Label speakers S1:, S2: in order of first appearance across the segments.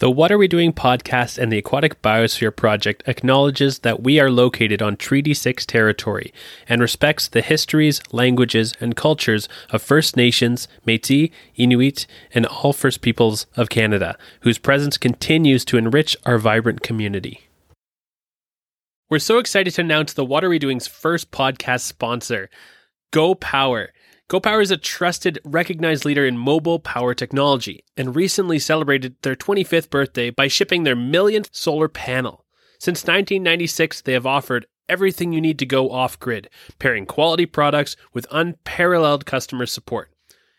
S1: The What Are We Doing podcast and the Aquatic Biosphere Project acknowledges that we are located on Treaty 6 territory and respects the histories, languages, and cultures of First Nations, Metis, Inuit, and all First Peoples of Canada, whose presence continues to enrich our vibrant community. We're so excited to announce the What Are We Doing's first podcast sponsor, Go Power. GoPower is a trusted, recognized leader in mobile power technology and recently celebrated their 25th birthday by shipping their millionth solar panel. Since 1996, they have offered everything you need to go off grid, pairing quality products with unparalleled customer support.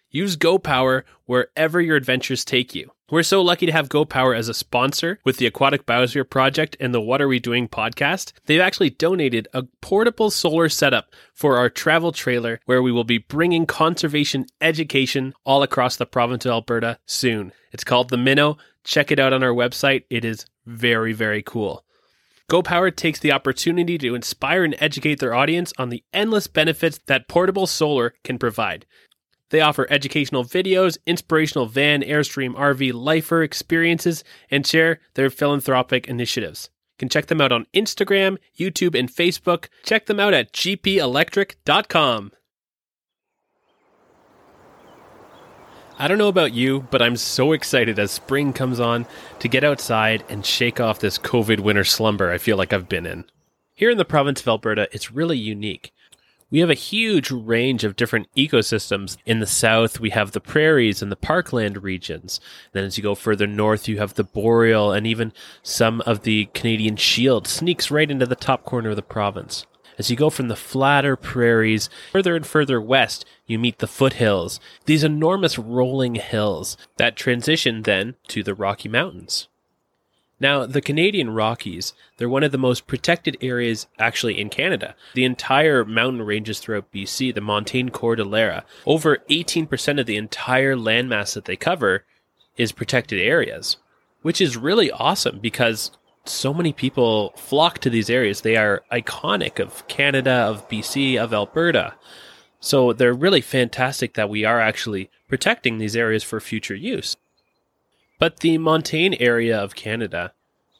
S1: Use GoPower wherever your adventures take you. We're so lucky to have GoPower as a sponsor with the Aquatic Biosphere Project and the What Are We Doing podcast. They've actually donated a portable solar setup for our travel trailer where we will be bringing conservation education all across the province of Alberta soon. It's called the Minnow. Check it out on our website. It is very, very cool. GoPower takes the opportunity to inspire and educate their audience on the endless benefits that portable solar can provide. They offer educational videos, inspirational van, Airstream, RV, lifer experiences, and share their philanthropic initiatives. You can check them out on Instagram, YouTube, and Facebook. Check them out at gpelectric.com. I don't know about you, but I'm so excited as spring comes on to get outside and shake off this COVID winter slumber I feel like I've been in. Here in the province of Alberta, it's really unique. We have a huge range of different ecosystems. In the south, we have the prairies and the parkland regions. Then, as you go further north, you have the boreal, and even some of the Canadian shield sneaks right into the top corner of the province. As you go from the flatter prairies further and further west, you meet the foothills, these enormous rolling hills that transition then to the Rocky Mountains. Now, the Canadian Rockies, they're one of the most protected areas actually in Canada. The entire mountain ranges throughout BC, the Montane Cordillera, over 18% of the entire landmass that they cover is protected areas, which is really awesome because so many people flock to these areas. They are iconic of Canada, of BC, of Alberta. So they're really fantastic that we are actually protecting these areas for future use. But the montane area of Canada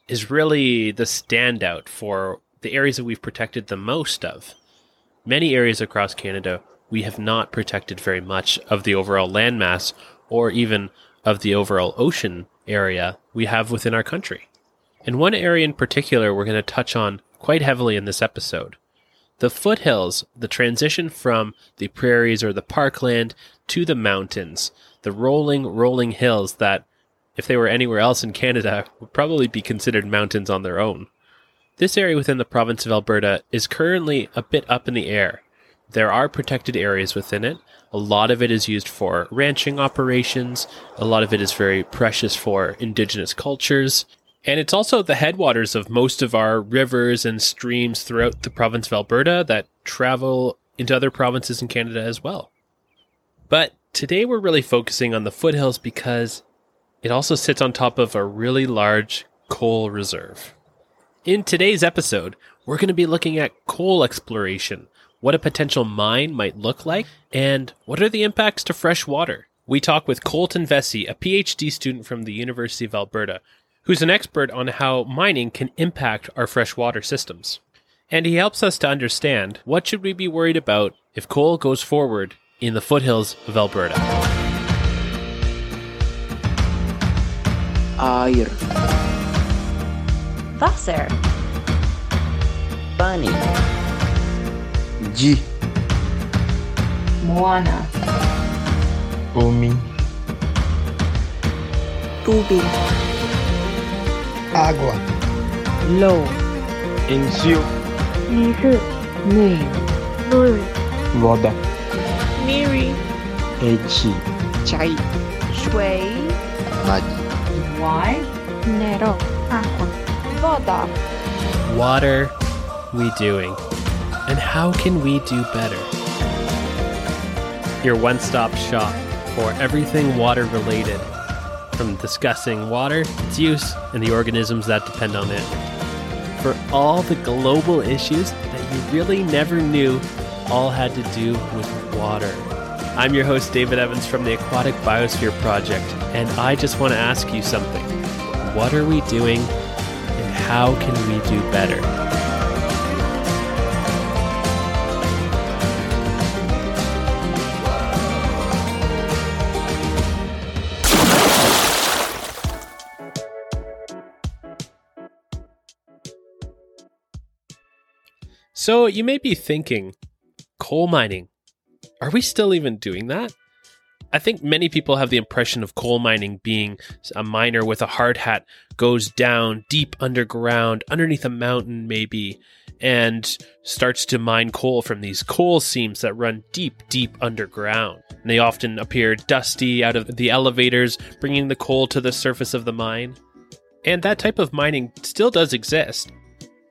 S1: is really the standout for the areas that we've protected the most of. Many areas across Canada, we have not protected very much of the overall landmass or even of the overall ocean area we have within our country. And one area in particular we're going to touch on quite heavily in this episode. The foothills, the transition from the prairies or the parkland to the mountains, the rolling, rolling hills that if they were anywhere else in Canada, would probably be considered mountains on their own. This area within the province of Alberta is currently a bit up in the air. There are protected areas within it. A lot of it is used for ranching operations. A lot of it is very precious for indigenous cultures. And it's also the headwaters of most of our rivers and streams throughout the province of Alberta that travel into other provinces in Canada as well. But today we're really focusing on the foothills because it also sits on top of a really large coal reserve. In today's episode, we're going to be looking at coal exploration, what a potential mine might look like, and what are the impacts to fresh water. We talk with Colton Vessey, a PhD student from the University of Alberta, who's an expert on how mining can impact our freshwater systems. And he helps us to understand what should we be worried about if coal goes forward in the foothills of Alberta.
S2: Air.
S3: Wasser.
S2: Bunny. Di.
S3: Moana.
S4: Homem.
S3: Tubi.
S4: Água.
S3: Low.
S5: Enzio. Mizu. Name. Luz.
S4: Voda.
S3: Miri.
S4: Echi.
S2: Chai.
S3: Shui.
S2: magi
S3: Y,
S5: Nero Aqua
S3: Voda,
S1: What are we doing? And how can we do better? Your one stop shop for everything water related, from discussing water, its use, and the organisms that depend on it. For all the global issues that you really never knew all had to do with water. I'm your host, David Evans from the Aquatic Biosphere Project, and I just want to ask you something. what are we doing and how can we do better? So you may be thinking, coal mining, are we still even doing that? I think many people have the impression of coal mining being a miner with a hard hat goes down deep underground, underneath a mountain, maybe, and starts to mine coal from these coal seams that run deep, deep underground. And they often appear dusty out of the elevators, bringing the coal to the surface of the mine. And that type of mining still does exist.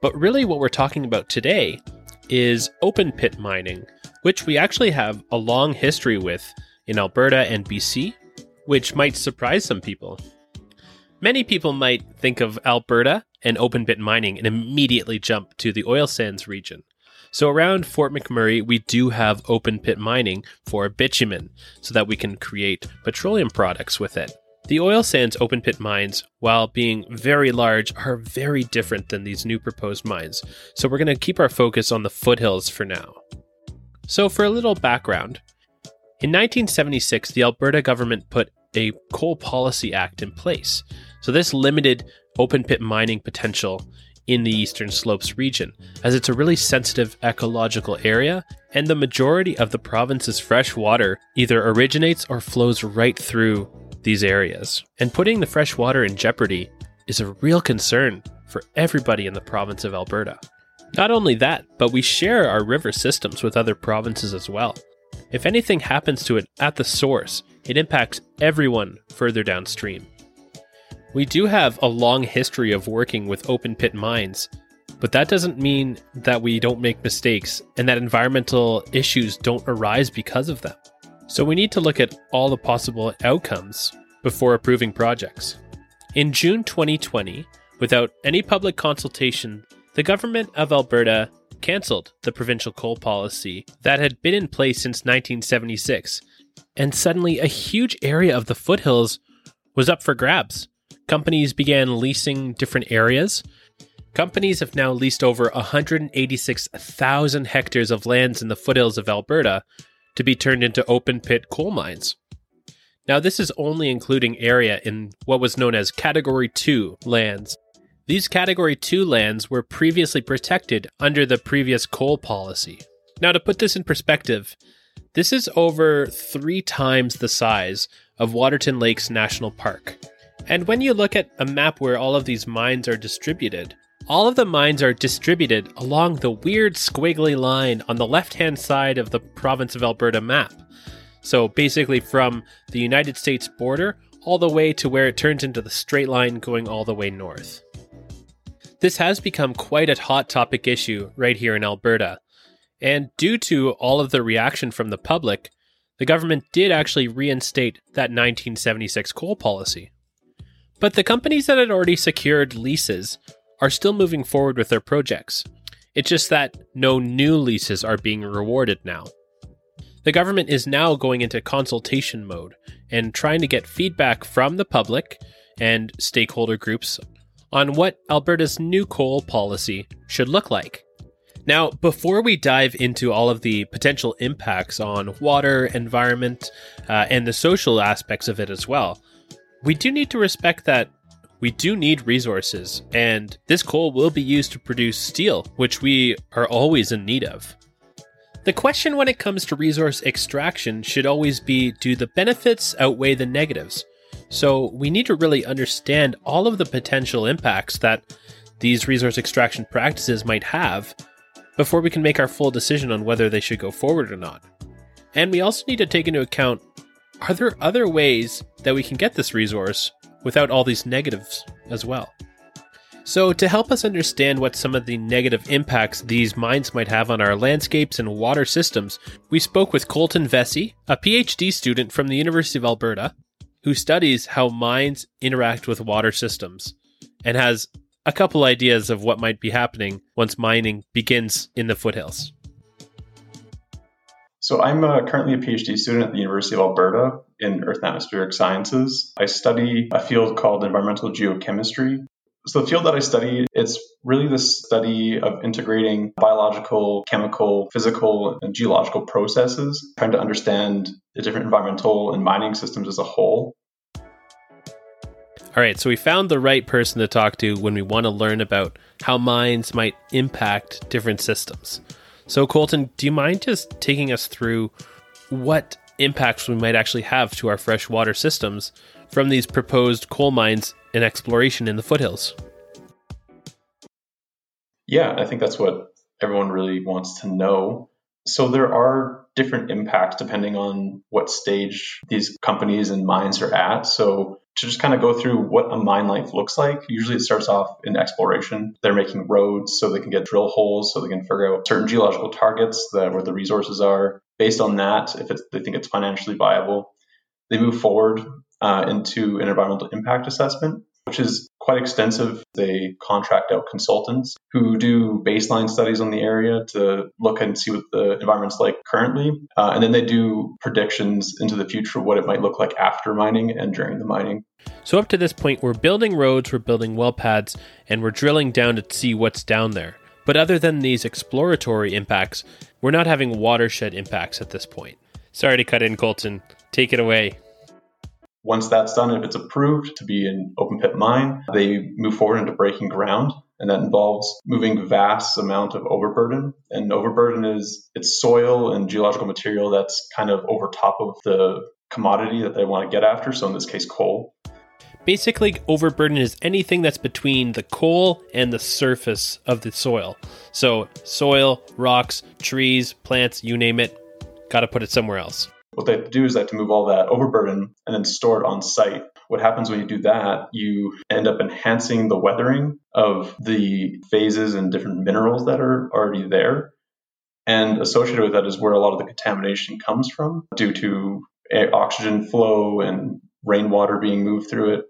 S1: But really, what we're talking about today is open pit mining, which we actually have a long history with in Alberta and BC, which might surprise some people. Many people might think of Alberta and open pit mining and immediately jump to the oil sands region. So around Fort McMurray, we do have open pit mining for bitumen so that we can create petroleum products with it. The oil sands open pit mines, while being very large, are very different than these new proposed mines. So we're going to keep our focus on the foothills for now. So, for a little background, in 1976, the Alberta government put a Coal Policy Act in place. So, this limited open pit mining potential in the Eastern Slopes region, as it's a really sensitive ecological area, and the majority of the province's fresh water either originates or flows right through these areas. And putting the fresh water in jeopardy is a real concern for everybody in the province of Alberta. Not only that, but we share our river systems with other provinces as well. If anything happens to it at the source, it impacts everyone further downstream. We do have a long history of working with open pit mines, but that doesn't mean that we don't make mistakes and that environmental issues don't arise because of them. So we need to look at all the possible outcomes before approving projects. In June 2020, without any public consultation, the government of Alberta cancelled the provincial coal policy that had been in place since 1976, and suddenly a huge area of the foothills was up for grabs. Companies began leasing different areas. Companies have now leased over 186,000 hectares of lands in the foothills of Alberta to be turned into open pit coal mines. Now, this is only including area in what was known as Category 2 lands. These Category 2 lands were previously protected under the previous coal policy. Now, to put this in perspective, this is over three times the size of Waterton Lakes National Park. And when you look at a map where all of these mines are distributed, all of the mines are distributed along the weird squiggly line on the left hand side of the province of Alberta map. So basically, from the United States border all the way to where it turns into the straight line going all the way north. This has become quite a hot topic issue right here in Alberta. And due to all of the reaction from the public, the government did actually reinstate that 1976 coal policy. But the companies that had already secured leases are still moving forward with their projects. It's just that no new leases are being rewarded now. The government is now going into consultation mode and trying to get feedback from the public and stakeholder groups on what Alberta's new coal policy should look like. Now, before we dive into all of the potential impacts on water, environment, uh, and the social aspects of it as well, we do need to respect that we do need resources, and this coal will be used to produce steel, which we are always in need of. The question when it comes to resource extraction should always be do the benefits outweigh the negatives? So we need to really understand all of the potential impacts that these resource extraction practices might have before we can make our full decision on whether they should go forward or not. And we also need to take into account are there other ways that we can get this resource without all these negatives as well. So, to help us understand what some of the negative impacts these mines might have on our landscapes and water systems, we spoke with Colton Vessey, a PhD student from the University of Alberta, who studies how mines interact with water systems and has a couple ideas of what might be happening once mining begins in the foothills.
S2: So I'm uh, currently a PhD student at the University of Alberta in Earth and Atmospheric Sciences. I study a field called environmental geochemistry. So the field that I study, it's really the study of integrating biological, chemical, physical, and geological processes, trying to understand the different environmental and mining systems as a whole.
S1: All right, so we found the right person to talk to when we want to learn about how mines might impact different systems. So, Colton, do you mind just taking us through what impacts we might actually have to our freshwater systems from these proposed coal mines and exploration in the foothills?
S2: Yeah, I think that's what everyone really wants to know. So, there are different impacts depending on what stage these companies and mines are at. So, to just kind of go through what a mine life looks like. Usually it starts off in exploration. They're making roads so they can get drill holes so they can figure out certain geological targets that where the resources are. Based on that, if they think it's financially viable, they move forward uh, into an environmental impact assessment which is quite extensive. They contract out consultants who do baseline studies on the area to look and see what the environment's like currently. Uh, and then they do predictions into the future, of what it might look like after mining and during the mining.
S1: So, up to this point, we're building roads, we're building well pads, and we're drilling down to see what's down there. But other than these exploratory impacts, we're not having watershed impacts at this point. Sorry to cut in, Colton. Take it away.
S2: Once that's done, if it's approved to be an open pit mine, they move forward into breaking ground. And that involves moving vast amount of overburden. And overburden is it's soil and geological material that's kind of over top of the commodity that they want to get after. So in this case, coal.
S1: Basically, overburden is anything that's between the coal and the surface of the soil. So, soil, rocks, trees, plants, you name it, got to put it somewhere else.
S2: What they have to do is they have to move all that overburden and then store it on site. What happens when you do that, you end up enhancing the weathering of the phases and different minerals that are already there. And associated with that is where a lot of the contamination comes from due to oxygen flow and rainwater being moved through it.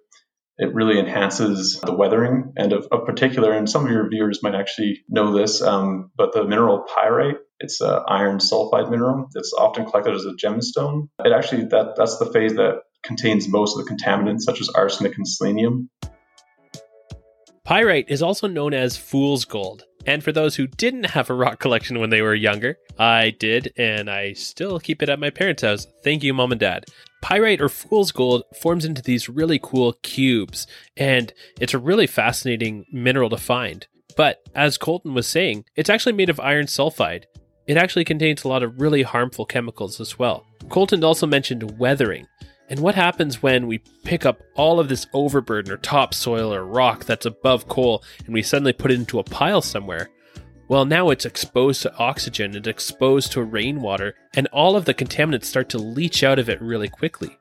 S2: It really enhances the weathering. And of, of particular, and some of your viewers might actually know this, um, but the mineral pyrite it's an iron sulfide mineral. It's often collected as a gemstone. It actually that that's the phase that contains most of the contaminants such as arsenic and selenium.
S1: Pyrite is also known as fool's gold. And for those who didn't have a rock collection when they were younger, I did, and I still keep it at my parents' house. Thank you, mom and dad. Pyrite or fool's gold forms into these really cool cubes, and it's a really fascinating mineral to find. But as Colton was saying, it's actually made of iron sulfide, it actually contains a lot of really harmful chemicals as well. Colton also mentioned weathering. And what happens when we pick up all of this overburden or topsoil or rock that's above coal and we suddenly put it into a pile somewhere? Well, now it's exposed to oxygen, it's exposed to rainwater, and all of the contaminants start to leach out of it really quickly.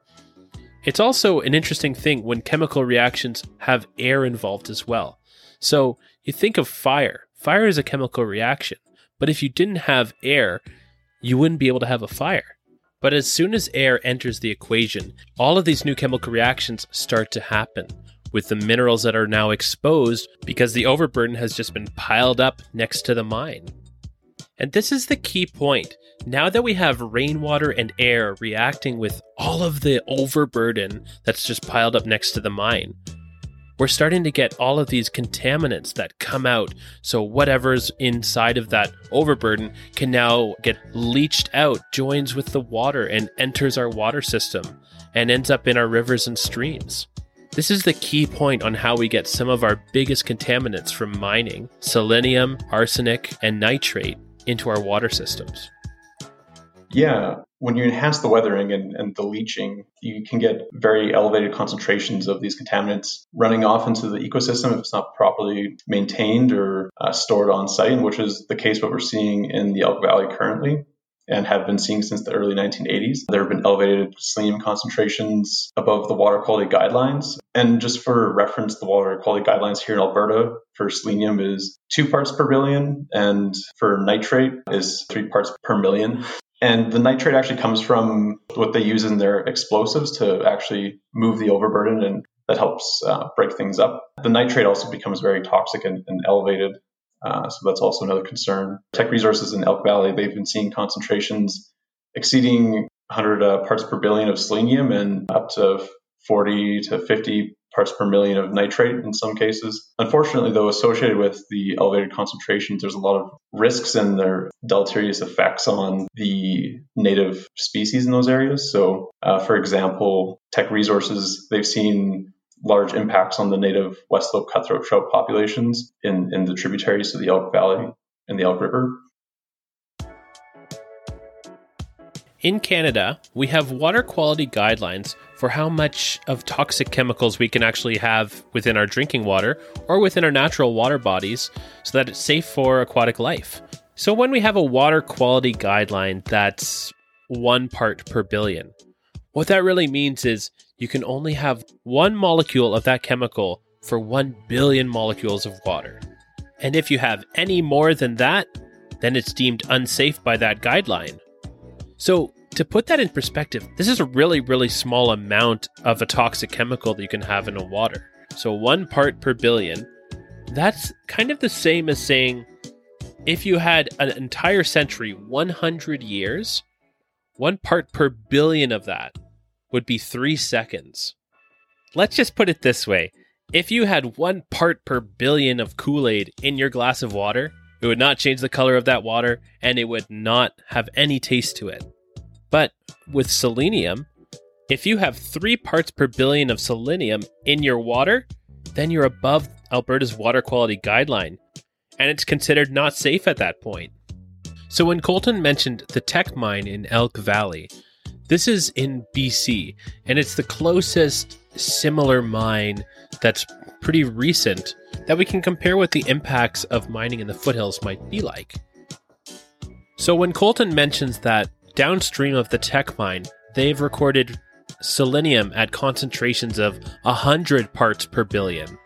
S1: It's also an interesting thing when chemical reactions have air involved as well. So you think of fire. Fire is a chemical reaction. But if you didn't have air, you wouldn't be able to have a fire. But as soon as air enters the equation, all of these new chemical reactions start to happen with the minerals that are now exposed because the overburden has just been piled up next to the mine. And this is the key point. Now that we have rainwater and air reacting with all of the overburden that's just piled up next to the mine, we're starting to get all of these contaminants that come out. So whatever's inside of that overburden can now get leached out, joins with the water, and enters our water system and ends up in our rivers and streams. This is the key point on how we get some of our biggest contaminants from mining selenium, arsenic, and nitrate into our water systems.
S2: Yeah, when you enhance the weathering and, and, the leaching, you can get very elevated concentrations of these contaminants running off into the ecosystem if it's not properly maintained or uh, stored on site, which is the case what we're seeing in the Elk Valley currently and have been seeing since the early 1980s. There have been elevated selenium concentrations above the water quality guidelines. And just for reference, the water quality guidelines here in Alberta for selenium is two parts per billion, and for nitrate is three parts per million. And the nitrate actually comes from what they use in their explosives to actually move the overburden, and that helps uh, break things up. The nitrate also becomes very toxic and, and elevated, uh, so that's also another concern. Teck Resources in Elk Valley, they've been seeing concentrations exceeding 100 uh, parts per billion of selenium and up to 40 to 50 parts per million of nitrate in some cases. Unfortunately, though, associated with the elevated concentrations, there's a lot of risks and their deleterious effects on the native species in those areas. So, uh, for example, Teck Resources, they've seen large impacts on the native West Slope cutthroat trout populations in, in the tributaries to the Elk Valley and the Elk River.
S1: In Canada, we have water quality guidelines for how much of toxic chemicals we can actually have within our drinking water or within our natural water bodies so that it's safe for aquatic life. So, when we have a water quality guideline that's one part per billion, what that really means is you can only have one molecule of that chemical for one billion molecules of water. And if you have any more than that, then it's deemed unsafe by that guideline. So, to put that in perspective, this is a really, really small amount of a toxic chemical that you can have in a water. So, one part per billion, that's kind of the same as saying if you had an entire century, 100 years, one part per billion of that would be three seconds. Let's just put it this way if you had one part per billion of Kool Aid in your glass of water, it would not change the color of that water and it would not have any taste to it. But with selenium, if you have three parts per billion of selenium in your water, then you're above Alberta's water quality guideline, and it's considered not safe at that point. So when Colton mentioned the Teck mine in Elk Valley, this is in BC, and it's the closest similar mine that's pretty recent that we can compare what the impacts of mining in the foothills might be like. So when Colton mentions that downstream of the Teck mine, they've recorded selenium at concentrations of 100 parts per billion.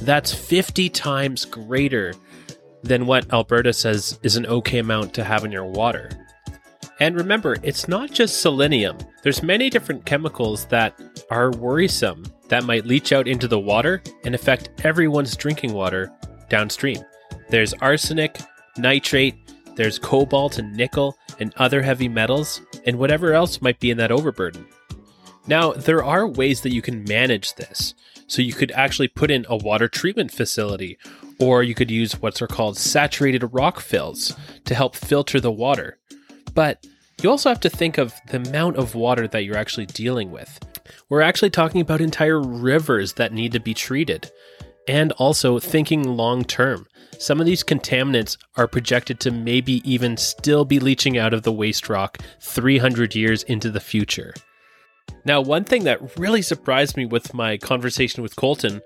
S1: That's 50 times greater than what Alberta says is an okay amount to have in your water. And remember, it's not just selenium. There's many different chemicals that are worrisome that might leach out into the water and affect everyone's drinking water downstream. There's arsenic, nitrate, there's cobalt and nickel and other heavy metals, and whatever else might be in that overburden. Now, there are ways that you can manage this. So you could actually put in a water treatment facility, or you could use what's are called saturated rock fills to help filter the water. But you also have to think of the amount of water that you're actually dealing with. We're actually talking about entire rivers that need to be treated. And also thinking long term. Some of these contaminants are projected to maybe even still be leaching out of the waste rock 300 years into the future. Now, one thing that really surprised me with my conversation with Colton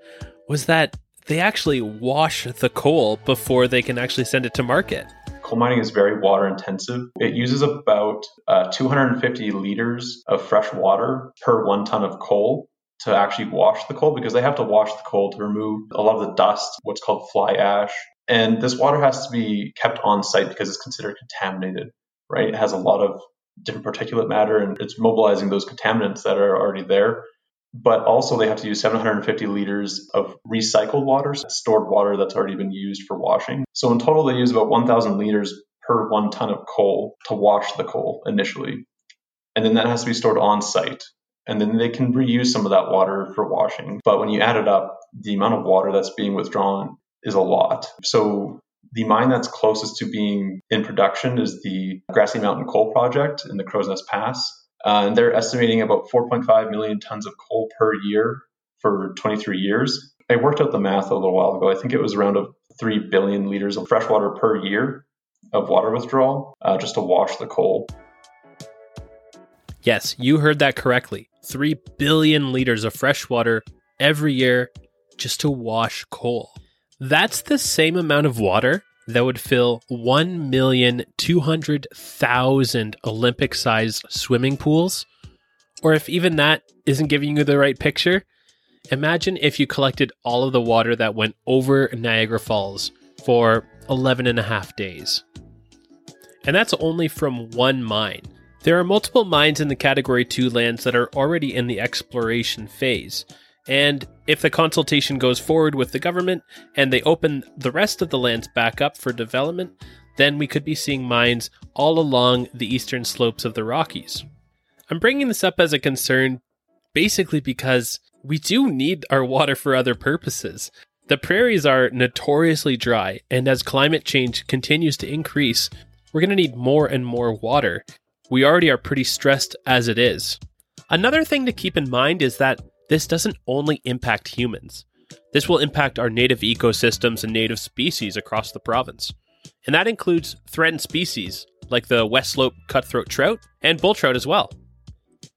S1: was that they actually wash the coal before they can actually send it to market.
S2: Coal mining is very water intensive. It uses about uh, 250 liters of fresh water per one ton of coal to actually wash the coal because they have to wash the coal to remove a lot of the dust, what's called fly ash. And this water has to be kept on site because it's considered contaminated, right? It has a lot of different particulate matter and it's mobilizing those contaminants that are already there. But also, they have to use 750 liters of recycled water, stored water that's already been used for washing. So, in total, they use about 1,000 liters per one ton of coal to wash the coal initially. And then that has to be stored on site and then they can reuse some of that water for washing. But when you add it up, the amount of water that's being withdrawn is a lot. So the mine that's closest to being in production is the Grassy Mountain Coal Project in the Crowsnest Pass. Uh, and they're estimating about 4.5 million tons of coal per year for 23 years. I worked out the math a little while ago. I think it was around 3 billion liters of fresh water per year of water withdrawal uh, just to wash the coal.
S1: Yes, you heard that correctly. 3 billion liters of fresh water every year just to wash coal. That's the same amount of water that would fill 1,200,000 Olympic sized swimming pools. Or if even that isn't giving you the right picture, imagine if you collected all of the water that went over Niagara Falls for 11 and a half days. And that's only from one mine. There are multiple mines in the Category 2 lands that are already in the exploration phase. And if the consultation goes forward with the government and they open the rest of the lands back up for development, then we could be seeing mines all along the eastern slopes of the Rockies. I'm bringing this up as a concern basically because we do need our water for other purposes. The prairies are notoriously dry, and as climate change continues to increase, we're going to need more and more water. We already are pretty stressed as it is. Another thing to keep in mind is that this doesn't only impact humans. This will impact our native ecosystems and native species across the province. And that includes threatened species like the West Slope cutthroat trout and bull trout as well.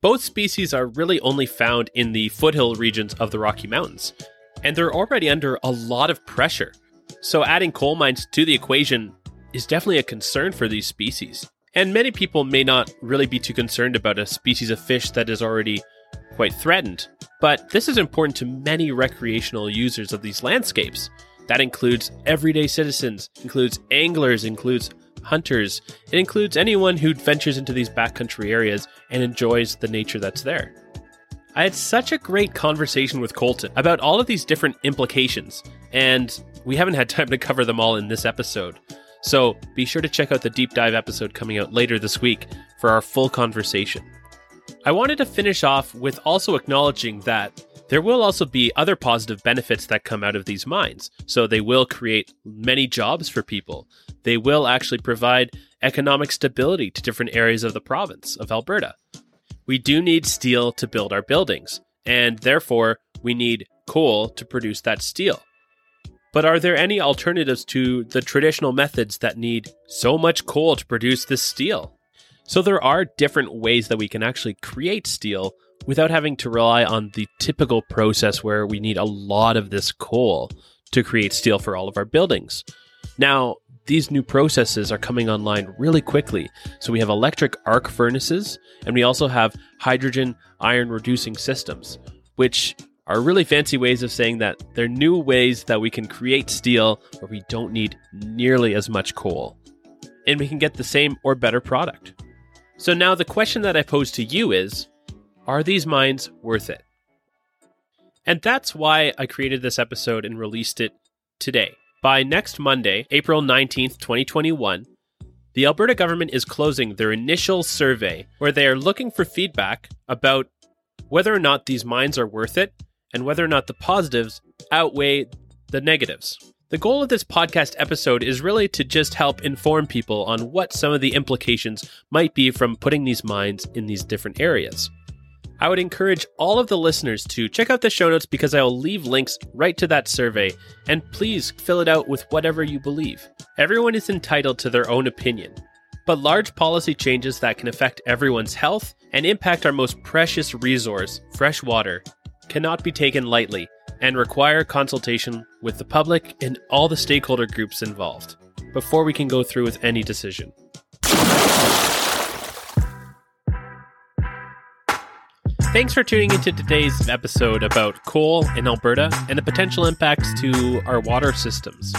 S1: Both species are really only found in the foothill regions of the Rocky Mountains, and they're already under a lot of pressure. So adding coal mines to the equation is definitely a concern for these species. And many people may not really be too concerned about a species of fish that is already quite threatened, but this is important to many recreational users of these landscapes. That includes everyday citizens, includes anglers, includes hunters. It includes anyone who ventures into these backcountry areas and enjoys the nature that's there. I had such a great conversation with Colton about all of these different implications, and we haven't had time to cover them all in this episode. So be sure to check out the deep dive episode coming out later this week for our full conversation. I wanted to finish off with also acknowledging that there will also be other positive benefits that come out of these mines. So they will create many jobs for people. They will actually provide economic stability to different areas of the province of Alberta. We do need steel to build our buildings, and therefore we need coal to produce that steel. But are there any alternatives to the traditional methods that need so much coal to produce this steel? So there are different ways that we can actually create steel without having to rely on the typical process where we need a lot of this coal to create steel for all of our buildings. Now, these new processes are coming online really quickly. So we have electric arc furnaces and we also have hydrogen iron reducing systems, which are really fancy ways of saying that they're new ways that we can create steel where we don't need nearly as much coal. And we can get the same or better product. So now the question that I pose to you is are these mines worth it? And that's why I created this episode and released it today. By next Monday, April 19th, 2021, the Alberta government is closing their initial survey where they are looking for feedback about whether or not these mines are worth it and whether or not the positives outweigh the negatives. The goal of this podcast episode is really to just help inform people on what some of the implications might be from putting these mines in these different areas. I would encourage all of the listeners to check out the show notes because I will leave links right to that survey, and please fill it out with whatever you believe. Everyone is entitled to their own opinion, but large policy changes that can affect everyone's health and impact our most precious resource, fresh water, cannot be taken lightly and require consultation with the public and all the stakeholder groups involved before we can go through with any decision. Thanks for tuning into today's episode about coal in Alberta and the potential impacts to our water systems.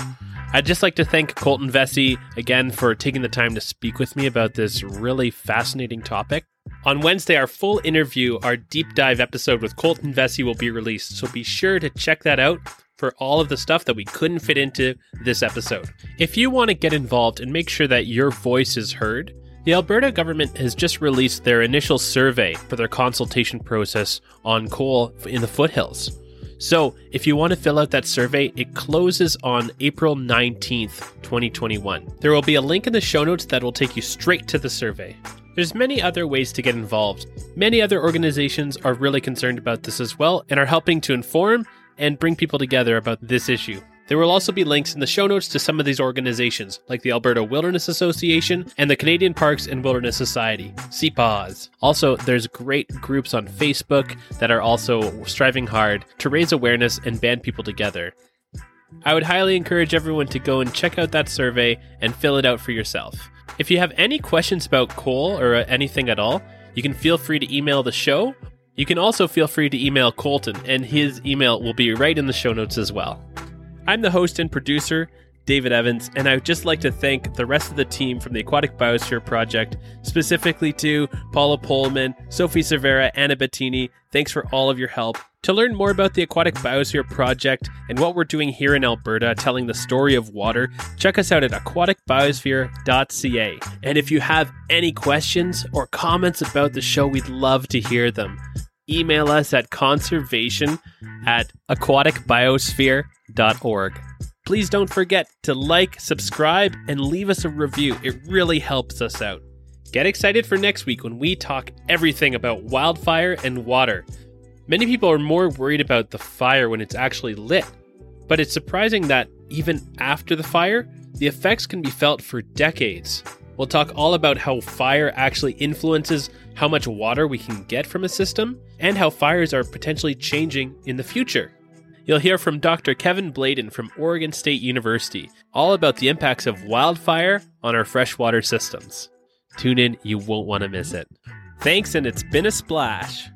S1: I'd just like to thank Colton Vessey again for taking the time to speak with me about this really fascinating topic. On Wednesday, our full interview, our deep dive episode with Colton Vessey will be released, so be sure to check that out for all of the stuff that we couldn't fit into this episode. If you want to get involved and make sure that your voice is heard, the Alberta government has just released their initial survey for their consultation process on coal in the foothills. So, if you want to fill out that survey, it closes on April 19th, 2021. There will be a link in the show notes that will take you straight to the survey. There's many other ways to get involved. Many other organizations are really concerned about this as well and are helping to inform and bring people together about this issue. There will also be links in the show notes to some of these organizations, like the Alberta Wilderness Association and the Canadian Parks and Wilderness Society, CPAWS. Also, there's great groups on Facebook that are also striving hard to raise awareness and band people together. I would highly encourage everyone to go and check out that survey and fill it out for yourself. If you have any questions about coal or uh, anything at all, you can feel free to email the show. You can also feel free to email Colton, and his email will be right in the show notes as well. I'm the host and producer, David Evans, and I would just like to thank the rest of the team from the Aquatic Biosphere Project, specifically to Paula Pullman, Sophie Cervera, Anna Bettini. Thanks for all of your help. To learn more about the Aquatic Biosphere Project and what we're doing here in Alberta, telling the story of water, check us out at aquaticbiosphere.ca. And if you have any questions or comments about the show, we'd love to hear them. Email us at conservation at aquaticbiosphere.org. Please don't forget to like, subscribe, and leave us a review. It really helps us out. Get excited for next week when we talk everything about wildfire and water. Many people are more worried about the fire when it's actually lit, but it's surprising that even after the fire, the effects can be felt for decades. We'll talk all about how fire actually influences how much water we can get from a system and how fires are potentially changing in the future. You'll hear from Dr. Kevin Bladon from Oregon State University, all about the impacts of wildfire on our freshwater systems. Tune in, you won't want to miss it. Thanks, and it's been a splash.